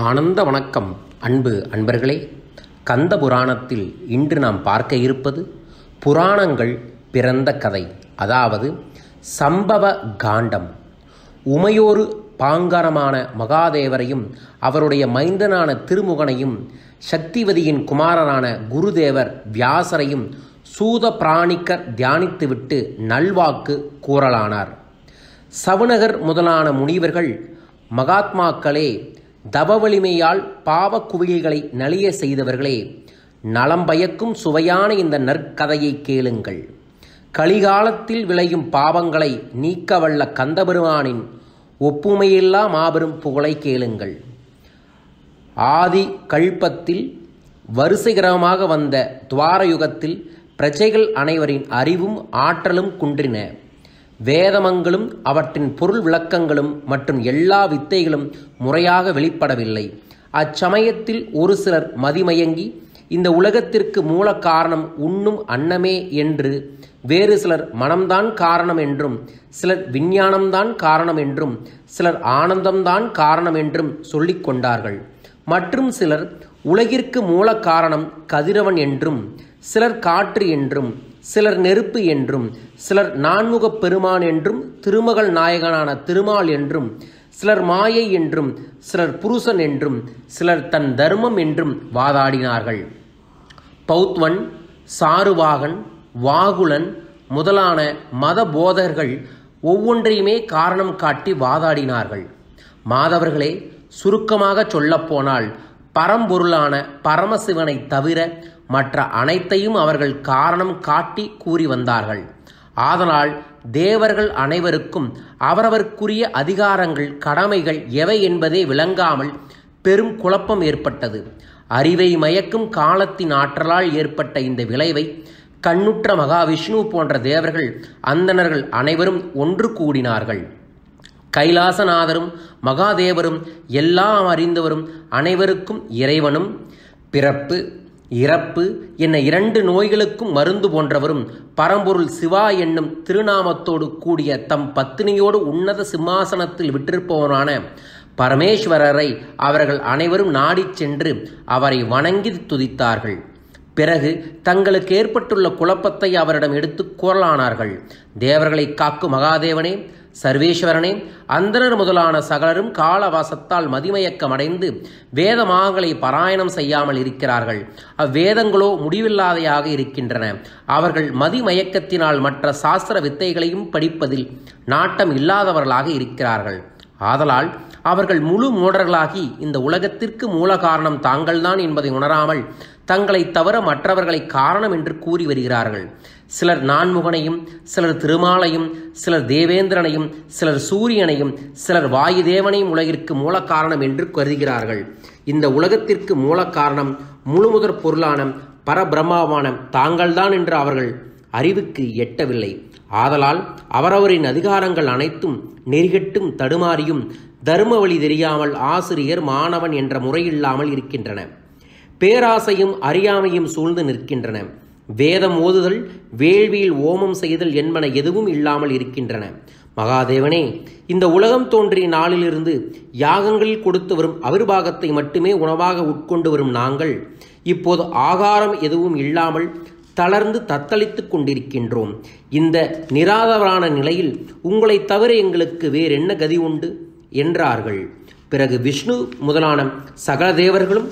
ஆனந்த வணக்கம் அன்பு அன்பர்களே. கந்த புராணத்தில் இன்று நாம் பார்க்க இருப்பது புராணங்கள் பிறந்த கதை. அதாவது சம்பவ காண்டம். உமையோரு பாங்கரமான மகாதேவரையும் அவருடைய மைந்தனான திருமுகனையும் சக்திவதியின் குமாரரான குருதேவர் வியாசரையும் சூத பிராணிக்கர் தியானித்துவிட்டு நல்வாக்கு கூறலானார். சவுனகர் முதலான முனிவர்கள் மகாத்மாக்களே தவ வலிமையால் பாவ குவியல்களை நலிய செய்தவர்களே நலம் பயக்கும் சுவையான இந்த நற்கதையை கேளுங்கள். கலிகாலத்தில் விளையும் பாவங்களை நீக்கவல்ல கந்தபெருமானின் ஒப்புமையில்லா மாபெரும் புகழை கேளுங்கள். ஆதி கல்பத்தில் வரிசைகரமாக வந்த துவாரயுகத்தில் பிரஜைகள் அனைவரின் அறிவும் ஆற்றலும் குன்றின. வேதமங்களும் அவற்றின் பொருள் விளக்கங்களும் மற்றும் எல்லா வித்தைகளும் முறையாக வெளிப்படவில்லை. அச்சமயத்தில் ஒரு சிலர் மதிமயங்கி இந்த உலகத்திற்கு மூல காரணம் உண்ணும் அன்னமே என்று வேறு சிலர் மனம்தான் காரணம் என்றும் சிலர் விஞ்ஞானம்தான் காரணம் என்றும் சிலர் ஆனந்தம்தான் காரணம் என்றும் சொல்லிக் கொண்டார்கள். மற்றும் சிலர் உலகிற்கு மூல காரணம் கதிரவன் என்றும் சிலர் காற்று என்றும் சிலர் நெருப்பு என்றும் சிலர் நான்முகப் பெருமான் என்றும் திருமகள் நாயகனான திருமால் என்றும் சிலர் மாயை என்றும் சிலர் புருஷன் என்றும் சிலர் தன் தர்மம் என்றும் வாதாடினார்கள். பௌத்வன் சாருவாகன் வாகுலன் முதலான மத போதகர்கள் ஒவ்வொன்றையுமே காரணம் காட்டி வாதாடினார்கள். மாதவர்களே சுருக்கமாக சொல்லப்போனால் பரம்பொருளான பரமசிவனை தவிர மற்ற அனைத்தையும் அவர்கள் காரணம் காட்டி கூறி வந்தார்கள். ஆதலால் தேவர்கள் அனைவருக்கும் அவரவர்க்குரிய அதிகாரங்கள் கடமைகள் எவை என்பதே விளங்காமல் பெரும் குழப்பம் ஏற்பட்டது. அறிவை மயக்கும் காலத்தின் ஆற்றலால் ஏற்பட்ட இந்த விளைவை கண்ணுற்ற மகாவிஷ்ணு போன்ற தேவர்கள் அந்தணர்கள் அனைவரும் ஒன்று கூடினார்கள். கைலாசநாதரும் மகாதேவரும் எல்லாம் அறிந்தவரும் அனைவருக்கும் இறைவனும் பிறப்பு இறப்பு என இரண்டு நோய்களுக்கும் மருந்து போன்றவரும் பரம்பொருள் சிவா என்னும் திருநாமத்தோடு கூடிய தம் பத்தினியோடு உன்னத சிம்மாசனத்தில் விட்டிருப்பவரான பரமேஸ்வரரை அவர்கள் அனைவரும் நாடிச் சென்று அவரை வணங்கி துதித்தார்கள். பிறகு தங்களுக்கு ஏற்பட்டுள்ள குழப்பத்தை அவரிடம் எடுத்து கூறலானார்கள். தேவர்களை காக்கும் மகாதேவனே சர்வேஸ்வரனே அந்தனர் முதலான சகலரும் காலவாசத்தால் மதிமயக்கமடைந்து வேதமாகலை பாராயணம் செய்யாமல் இருக்கிறார்கள். அவ்வேதங்களோ முடிவில்லாதையாக இருக்கின்றன. அவர்கள் மதிமயக்கத்தினால் மற்ற சாஸ்திர வித்தைகளையும் படிப்பதில் நாட்டம் இல்லாதவர்களாக இருக்கிறார்கள். ஆதலால் அவர்கள் முழு மூடர்களாகி இந்த உலகத்திற்கு மூல காரணம் தாங்கள்தான் என்பதை உணராமல் தங்களை தவிர மற்றவர்களை காரணம் என்று கூறி வருகிறார்கள். சிலர் நான்முகனையும் சிலர் திருமாலையும் சிலர் தேவேந்திரனையும் சிலர் சூரியனையும் சிலர் வாயுதேவனையும் உலகிற்கு மூல காரணம் என்று கருதுகிறார்கள். இந்த உலகத்திற்கு மூல காரணம் முழுமுதற் பொருளான பரபிரம்மாவான தாங்கள்தான் என்று அவர்கள் அறிவுக்கு எட்டவில்லை. ஆதலால் அவரவரின் அதிகாரங்கள் அனைத்தும் நெறிகட்டும் தடுமாறியும் தர்ம வழி தெரியாமல் ஆசிரியர் மாணவன் என்ற முறையில்லாமல் இருக்கின்றன. பேராசையும் அறியாமையும் சூழ்ந்து நிற்கின்றன. வேதம் ஓதுதல் வேள்வியில் ஓமம் செய்தல் என்பன எதுவும் இல்லாமல் இருக்கின்றன. மகாதேவனே இந்த உலகம் தோன்றிய நாளிலிருந்து யாகங்களில் கொடுத்து வரும் அவிர்வாகத்தை மட்டுமே உணவாக உட்கொண்டு வரும் நாங்கள் இப்போது ஆகாரம் எதுவும் இல்லாமல் தளர்ந்து தத்தளித்துக் கொண்டிருக்கின்றோம். இந்த நிராதவரான நிலையில் உங்களை தவிர எங்களுக்கு வேறென்ன கதி உண்டு? என்றார்கள். பிறகு விஷ்ணு முதலான சகல தேவர்களும்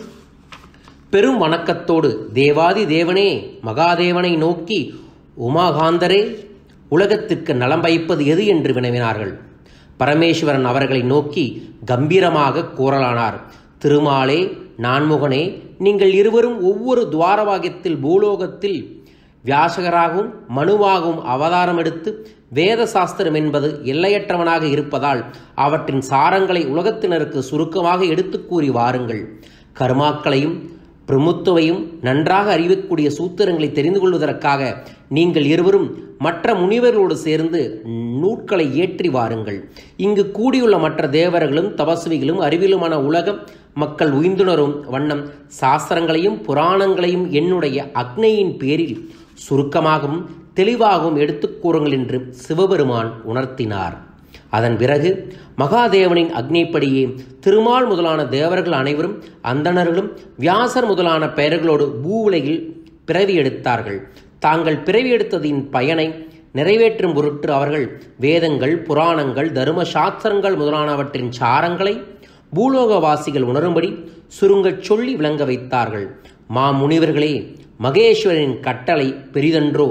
பெரும் வணக்கத்தோடு தேவாதி தேவனே மகாதேவனை நோக்கி உமாகாந்தரே உலகத்திற்கு நலம் வைப்பது எது? என்று வினவினார்கள். பரமேஸ்வரன் அவர்களை நோக்கி கம்பீரமாக கூறலானார். திருமாலே நான்முகனே நீங்கள் இருவரும் ஒவ்வொரு துவாரவாகியத்தில் பூலோகத்தில் வியாசகராகவும் மனுவாகவும் அவதாரம் எடுத்து வேத சாஸ்திரம் என்பது எல்லையற்றவனாக இருப்பதால் அவற்றின் சாரங்களை உலகத்தினருக்கு சுருக்கமாக எடுத்து கூறி வாருங்கள். கர்மாக்களையும் பிரமுத்துவையும் நன்றாக அறிவிக்கக்கூடிய சூத்திரங்களை தெரிந்து கொள்வதற்காக நீங்கள் இருவரும் மற்ற முனிவர்களோடு சேர்ந்து நூட்களை ஏற்றி வாருங்கள். இங்கு கூடியுள்ள மற்ற தேவர்களும் தபஸ்விகளும் அறிவிலுமான உலகம் மக்கள் உய்ந்துணரும் வண்ணம் சாஸ்திரங்களையும் புராணங்களையும் என்னுடைய அக்னையின் பேரில் சுருக்கமாகவும் தெளிவாகவும் எடுத்துக் கூறுங்கள் என்று சிவபெருமான் உணர்த்தினார். அதன் பிறகு மகாதேவனின் அக்னிப்படியே திருமால் முதலான தேவர்கள் அனைவரும் அந்தணர்களும் வியாசர் முதலான பெயர்களோடு பூவுலகில் பிறவி எடுத்தார்கள். தாங்கள் பிறவி எடுத்ததின் பயனை நிறைவேற்றும் பொருட்டு அவர்கள் வேதங்கள் புராணங்கள் தர்ம சாஸ்திரங்கள் முதலானவற்றின் சாரங்களை பூலோகவாசிகள் உணரும்படி சுருங்கச் சொல்லி விளங்க வைத்தார்கள். மா முனிவர்களே மகேஸ்வரனின் கட்டளை பெரிதன்றோ?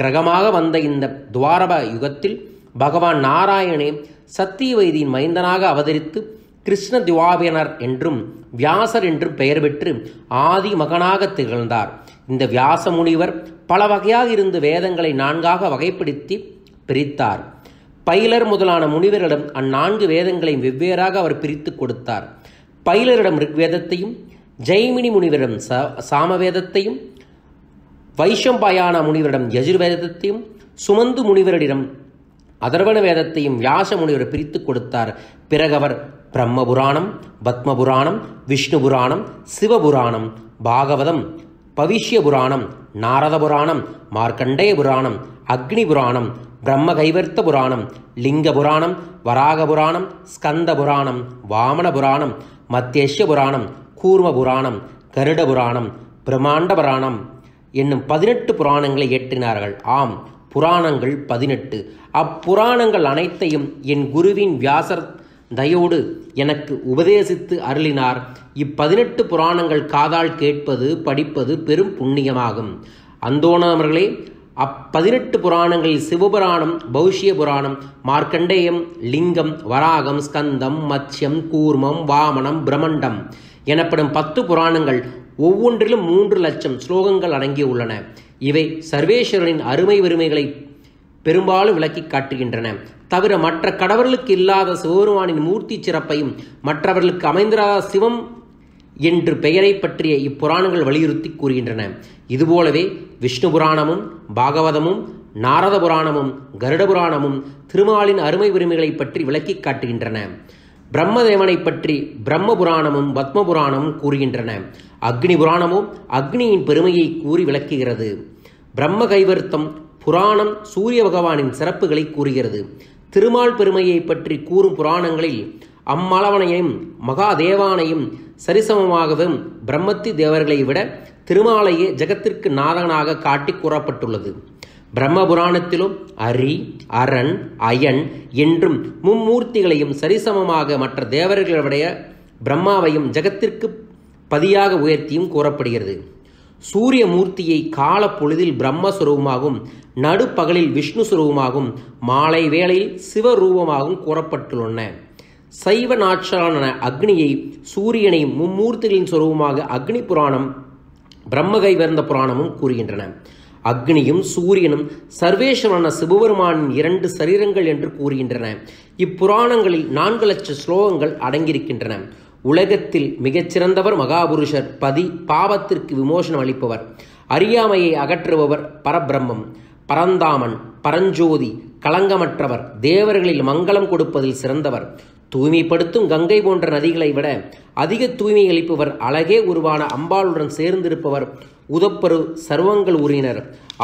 கிரகமாக வந்த இந்த துவாரப யுகத்தில் பகவான் நாராயணே சத்தியவைதியின் மைந்தனாக அவதரித்து கிருஷ்ண திவாபியனர் என்றும் வியாசர் என்றும் பெயர் பெற்று ஆதி மகனாக திகழ்ந்தார். இந்த வியாச முனிவர் பல வகையாக இருந்து வேதங்களை நான்காக வகைப்படுத்தி பிரித்தார். பைலர் முதலான முனிவரிடம் அந்நான்கு வேதங்களையும் வெவ்வேறாக அவர் பிரித்து கொடுத்தார். பைலரிடம் ரிக்வேதத்தையும் ஜெய்மினி முனிவரிடம் ச சாமவேதத்தையும் வைஷம்பாயான முனிவரிடம் யஜுர்வேதத்தையும் சுமந்து முனிவரிடம் அதர்வண வேதத்தையும் வியாச முனிவர் பிரித்து கொடுத்தார் பிறகவர் பிரம்மபுராணம் பத்மபுராணம் விஷ்ணு புராணம் சிவபுராணம் பாகவதம் பவிஷ்ய புராணம் நாரத புராணம் மார்க்கண்டேய புராணம் அக்னி புராணம் பிரம்ம கைவர்த்த புராணம் லிங்க புராணம் வராக புராணம் ஸ்கந்த புராணம் வாமன புராணம் மத்தியஷ்ய புராணம் கூர்ம புராணம் கருட புராணம் பிரம்மாண்ட புராணம் என்னும் பதினெட்டு புராணங்களை இயற்றினார்கள். ஆம் புராணங்கள் பதினெட்டு. அப்புராணங்கள் அனைத்தையும் என் குருவின் வியாசர் தயோடு எனக்கு உபதேசித்து அருளினார். இப்பதினெட்டு புராணங்கள் காதால் கேட்பது படிப்பது பெரும் புண்ணியமாகும். அந்தோணவர்களே அப்பதினெட்டு புராணங்களில் சிவபுராணம் பௌஷ்ய புராணம் மார்க்கண்டேயம் லிங்கம் வராகம் ஸ்கந்தம் மத்யம் கூர்மம் வாமனம் பிரமண்டம் எனப்படும் பத்து புராணங்கள் ஒவ்வொன்றிலும் மூன்று லட்சம் ஸ்லோகங்கள் அடங்கியுள்ளன. இவை சர்வேஸ்வரனின் அருமை பெருமைகளை பெரும்பாலும் விளக்கி காட்டுகின்றன. தவிர மற்ற கடவுளுக்கு இல்லாத சிவபெருமானின் மூர்த்தி சிறப்பையும் மற்றவர்களுக்கு அமைந்திராத சிவம் என்று பெயரை பற்றிய இப்புராணங்கள் வலியுறுத்தி கூறுகின்றன. இதுபோலவே விஷ்ணு புராணமும் பாகவதமும் நாரத புராணமும் கருட புராணமும் திருமாலின் அருமை உரிமைகளை பற்றி விளக்கி காட்டுகின்றன. பிரம்மதேவனை பற்றி பிரம்ம புராணமும் பத்ம புராணமும் கூறுகின்றன. அக்னி புராணமும் அக்னியின் பெருமையை கூறி விளக்குகிறது. பிரம்ம கைவர்த்தம் புராணம் சூரிய பகவானின் சிறப்புகளை கூறுகிறது. திருமால் பெருமையை பற்றி கூறும் புராணங்களில் அம்மளவனையும் மகாதேவானையும் சரிசமமாகவும் பிரம்மத்தி தேவர்களை விட திருமாலையே ஜெகத்திற்கு நாதனாக காட்டி கூறப்பட்டுள்ளது. பிரம்ம புராணத்திலும் அரி அரண் அயன் என்றும் மும்மூர்த்திகளையும் சரிசமமாக மற்ற தேவர்களுடைய பிரம்மாவையும் ஜெகத்திற்கு பதியாக உயர்த்தியும் கூறப்படுகிறது. சூரிய மூர்த்தியை கால பொழுதில் பிரம்மஸ்வரூபமாகவும் நடுப்பகலில் விஷ்ணு சுரூபமாகவும் மாலை வேளையில் சிவரூபமாகவும் கூறப்பட்டுள்ளன. சைவ நாட்சலான அக்னியை சூரியனை மும்மூர்த்திகளின் சுரூபமாக அக்னி புராணம் பிரம்மகைவர்ந்த புராணமும் கூறுகின்றன. அக்னியும் சூரியனும் சர்வேஸ்வரன சிவபெருமானின் இரண்டு சரீரங்கள் என்று கூறுகின்றன. இப்புராணங்களில் நான்கு லட்ச ஸ்லோகங்கள் அடங்கியிருக்கின்றன. உலகத்தில் மிகச்சிறந்தவர் மகாபுருஷர் பதி பாவத்திற்கு விமோசனம் அளிப்பவர். அறியாமையை அகற்றுபவர் பரபிரம்மம் பரந்தாமன் பரஞ்சோதி களங்கமற்றவர் தேவர்களில் மங்களம் கொடுப்பதில் சிறந்தவர். தூய்மைப்படுத்தும் கங்கை போன்ற நதிகளை விட அதிக தூய்மை அளிப்பவர் அழகே உருவான அம்பாளுடன் சேர்ந்திருப்பவர் உதப்பரு சர்வங்கள் உரியினர்.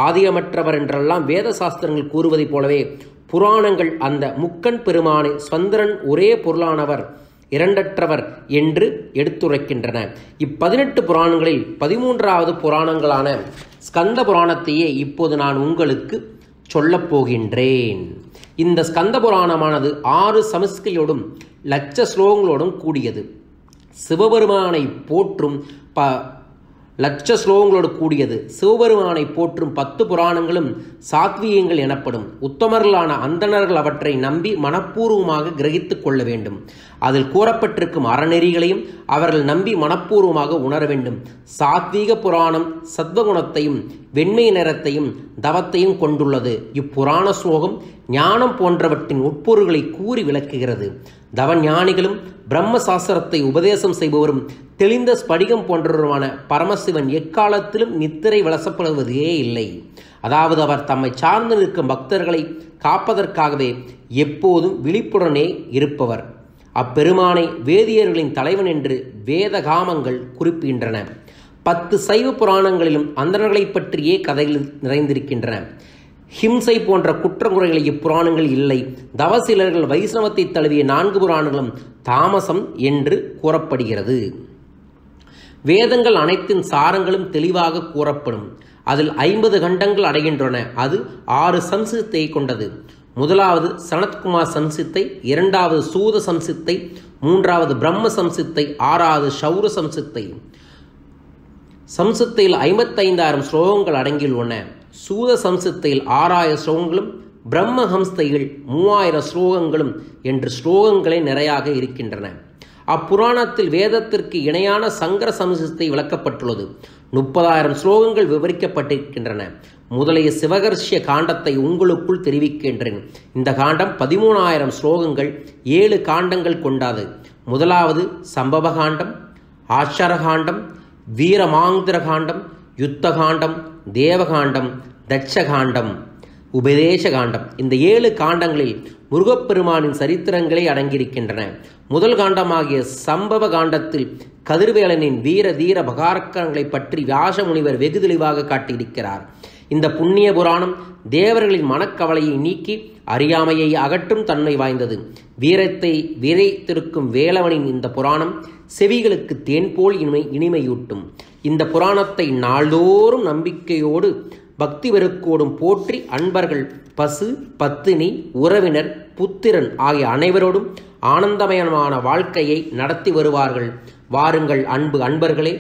ஆதியமற்றவர் என்றெல்லாம் வேத சாஸ்திரங்கள் கூறுவதைப் போலவே புராணங்கள் அந்த முக்கன் பெருமானை சந்திரன் ஒரே பொருளானவர் இரண்டற்றவர் என்று எடுத்துரைக்கின்றன. இப்பதினெட்டு புராணங்களில் பதிமூன்றாவது புராணங்களான ஸ்கந்த புராணத்தையே இப்போது நான் உங்களுக்கு சொல்லப் போகின்றேன் இந்த ஸ்கந்த புராணமானது ஆறு சமஸ்கிரியோடும் லட்ச ஸ்லோகங்களோடும் கூடியது. சிவபெருமானை போற்றும் ப லட்ச ஸ்லோகங்களோடு கூடியது. சிவபெருமானை போற்றும் பத்து புராணங்களும் சாத்வீகங்கள் எனப்படும். உத்தமர்களான அந்தணர்கள் அவற்றை நம்பி மனப்பூர்வமாக கிரகித்துக் கொள்ள வேண்டும். அதில் கூறப்பட்டிருக்கும் அறநெறிகளையும் அவர்கள் நம்பி மனப்பூர்வமாக உணர வேண்டும். சாத்வீக புராணம் சத்வகுணத்தையும் வெண்மை நிறத்தையும் தவத்தையும் கொண்டுள்ளது. இப்புராண ஸ்லோகம் ஞானம் போன்றவற்றின் உட்பொருள்களை கூறி விளக்குகிறது. தவஞானிகளும் பிரம்ம சாஸ்திரத்தை உபதேசம் செய்பவரும் தெளிந்த ஸ்படிகம் போன்றவருமான பரமசிவன் எக்காலத்திலும் நித்திரை வளசப்படுவதே இல்லை. அதாவது அவர் தம்மை சார்ந்து நிற்கும் பக்தர்களை காப்பதற்காகவே எப்போதும் விழிப்புடனே இருப்பவர். அப்பெருமானை வேதியர்களின் தலைவன் என்று வேதகாமங்கள் குறிப்பிடுகின்றன பத்து சைவ புராணங்களிலும் அந்தணர்களைப் பற்றியே கதைகள் நிறைந்திருக்கின்றன. ஹிம்சை போன்ற குற்றங்குறைகளை இப்புராணங்கள் இல்லை. தவசிலர்கள் வைஷ்ணவத்தை தழுவிய நான்கு புராணங்களும் தாமசம் என்று கூறப்படுகிறது. வேதங்கள் அனைத்தின் சாரங்களும் தெளிவாக கூறப்படும். அதில் ஐம்பது கண்டங்கள் அடைகின்றன. அது ஆறு சம்சித்தை கொண்டது. முதலாவது சனத்குமார் சம்சித்தை இரண்டாவது சூத சம்சித்தை மூன்றாவது பிரம்ம சம்சித்தை ஆறாவது சௌர சம்சித்தை. சம்சித்தையில் ஐம்பத்தைந்தாயிரம் ஸ்லோகங்கள் அடங்கியுள்ளன. சூத சம்சித்தையில் ஆறாயிரம் ஸ்லோகங்களும் பிரம்மஹம்ஸ்தையில் மூவாயிரம் ஸ்லோகங்களும் என்று ஸ்லோகங்களே நிறையாக இருக்கின்றன. அப்புராணத்தில் வேதத்திற்கு இணையான சங்கர சம்சித்தை விளக்கப்பட்டுள்ளது. முப்பதாயிரம் ஸ்லோகங்கள் விவரிக்கப்பட்டிருக்கின்றன. முதலைய சிவகர்ஷிய காண்டத்தை உங்களுக்குள் தெரிவிக்கின்றேன். இந்த காண்டம் பதிமூணாயிரம் ஸ்லோகங்கள் ஏழு காண்டங்கள் கொண்டாது. முதலாவது சம்பவ காண்டம் ஆச்சரகாண்டம் வீரமாந்திர காண்டம் யுத்த காண்டம் தேவகாண்டம் தட்சகாண்டம் உபதேச காண்டம் இந்த ஏழு காண்டங்களில் முருகப்பெருமானின் சரித்திரங்களே அடங்கியிருக்கின்றன. முதல் காண்டமாகிய சம்பவ காண்டத்தில் கதிர்வேலனின் வீர தீர பகாரக்கங்களை பற்றி வியாச முனிவர் வெகு தெளிவாக காட்டியிருக்கிறார். இந்த புண்ணிய புராணம் தேவர்களின் மனக்கவலையை நீக்கி அறியாமையை அகற்றும் தன்மை வாய்ந்தது. வீரத்தை விரைத்திருக்கும் வேலவனின் இந்த புராணம் செவிகளுக்கு தேன் போல் இனிமை இனிமையூட்டும். இந்த புராணத்தை நாள்தோறும் நம்பிக்கையோடு பக்தி வெறுக்கோடும் போற்றி அன்பர்கள் பசு பத்தினி உறவினர் புத்திரன் ஆகிய அனைவரோடும் ஆனந்தமயமான வாழ்க்கையை நடத்தி வருவார்கள். வாருங்கள் அன்பு அன்பர்களே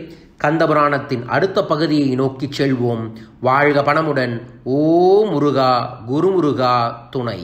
கந்தபுராணத்தின் அடுத்த பகுதியை நோக்கி செல்வோம். வாழ்க பணமுடன் ஓ முருகா குருமுருகா துணை.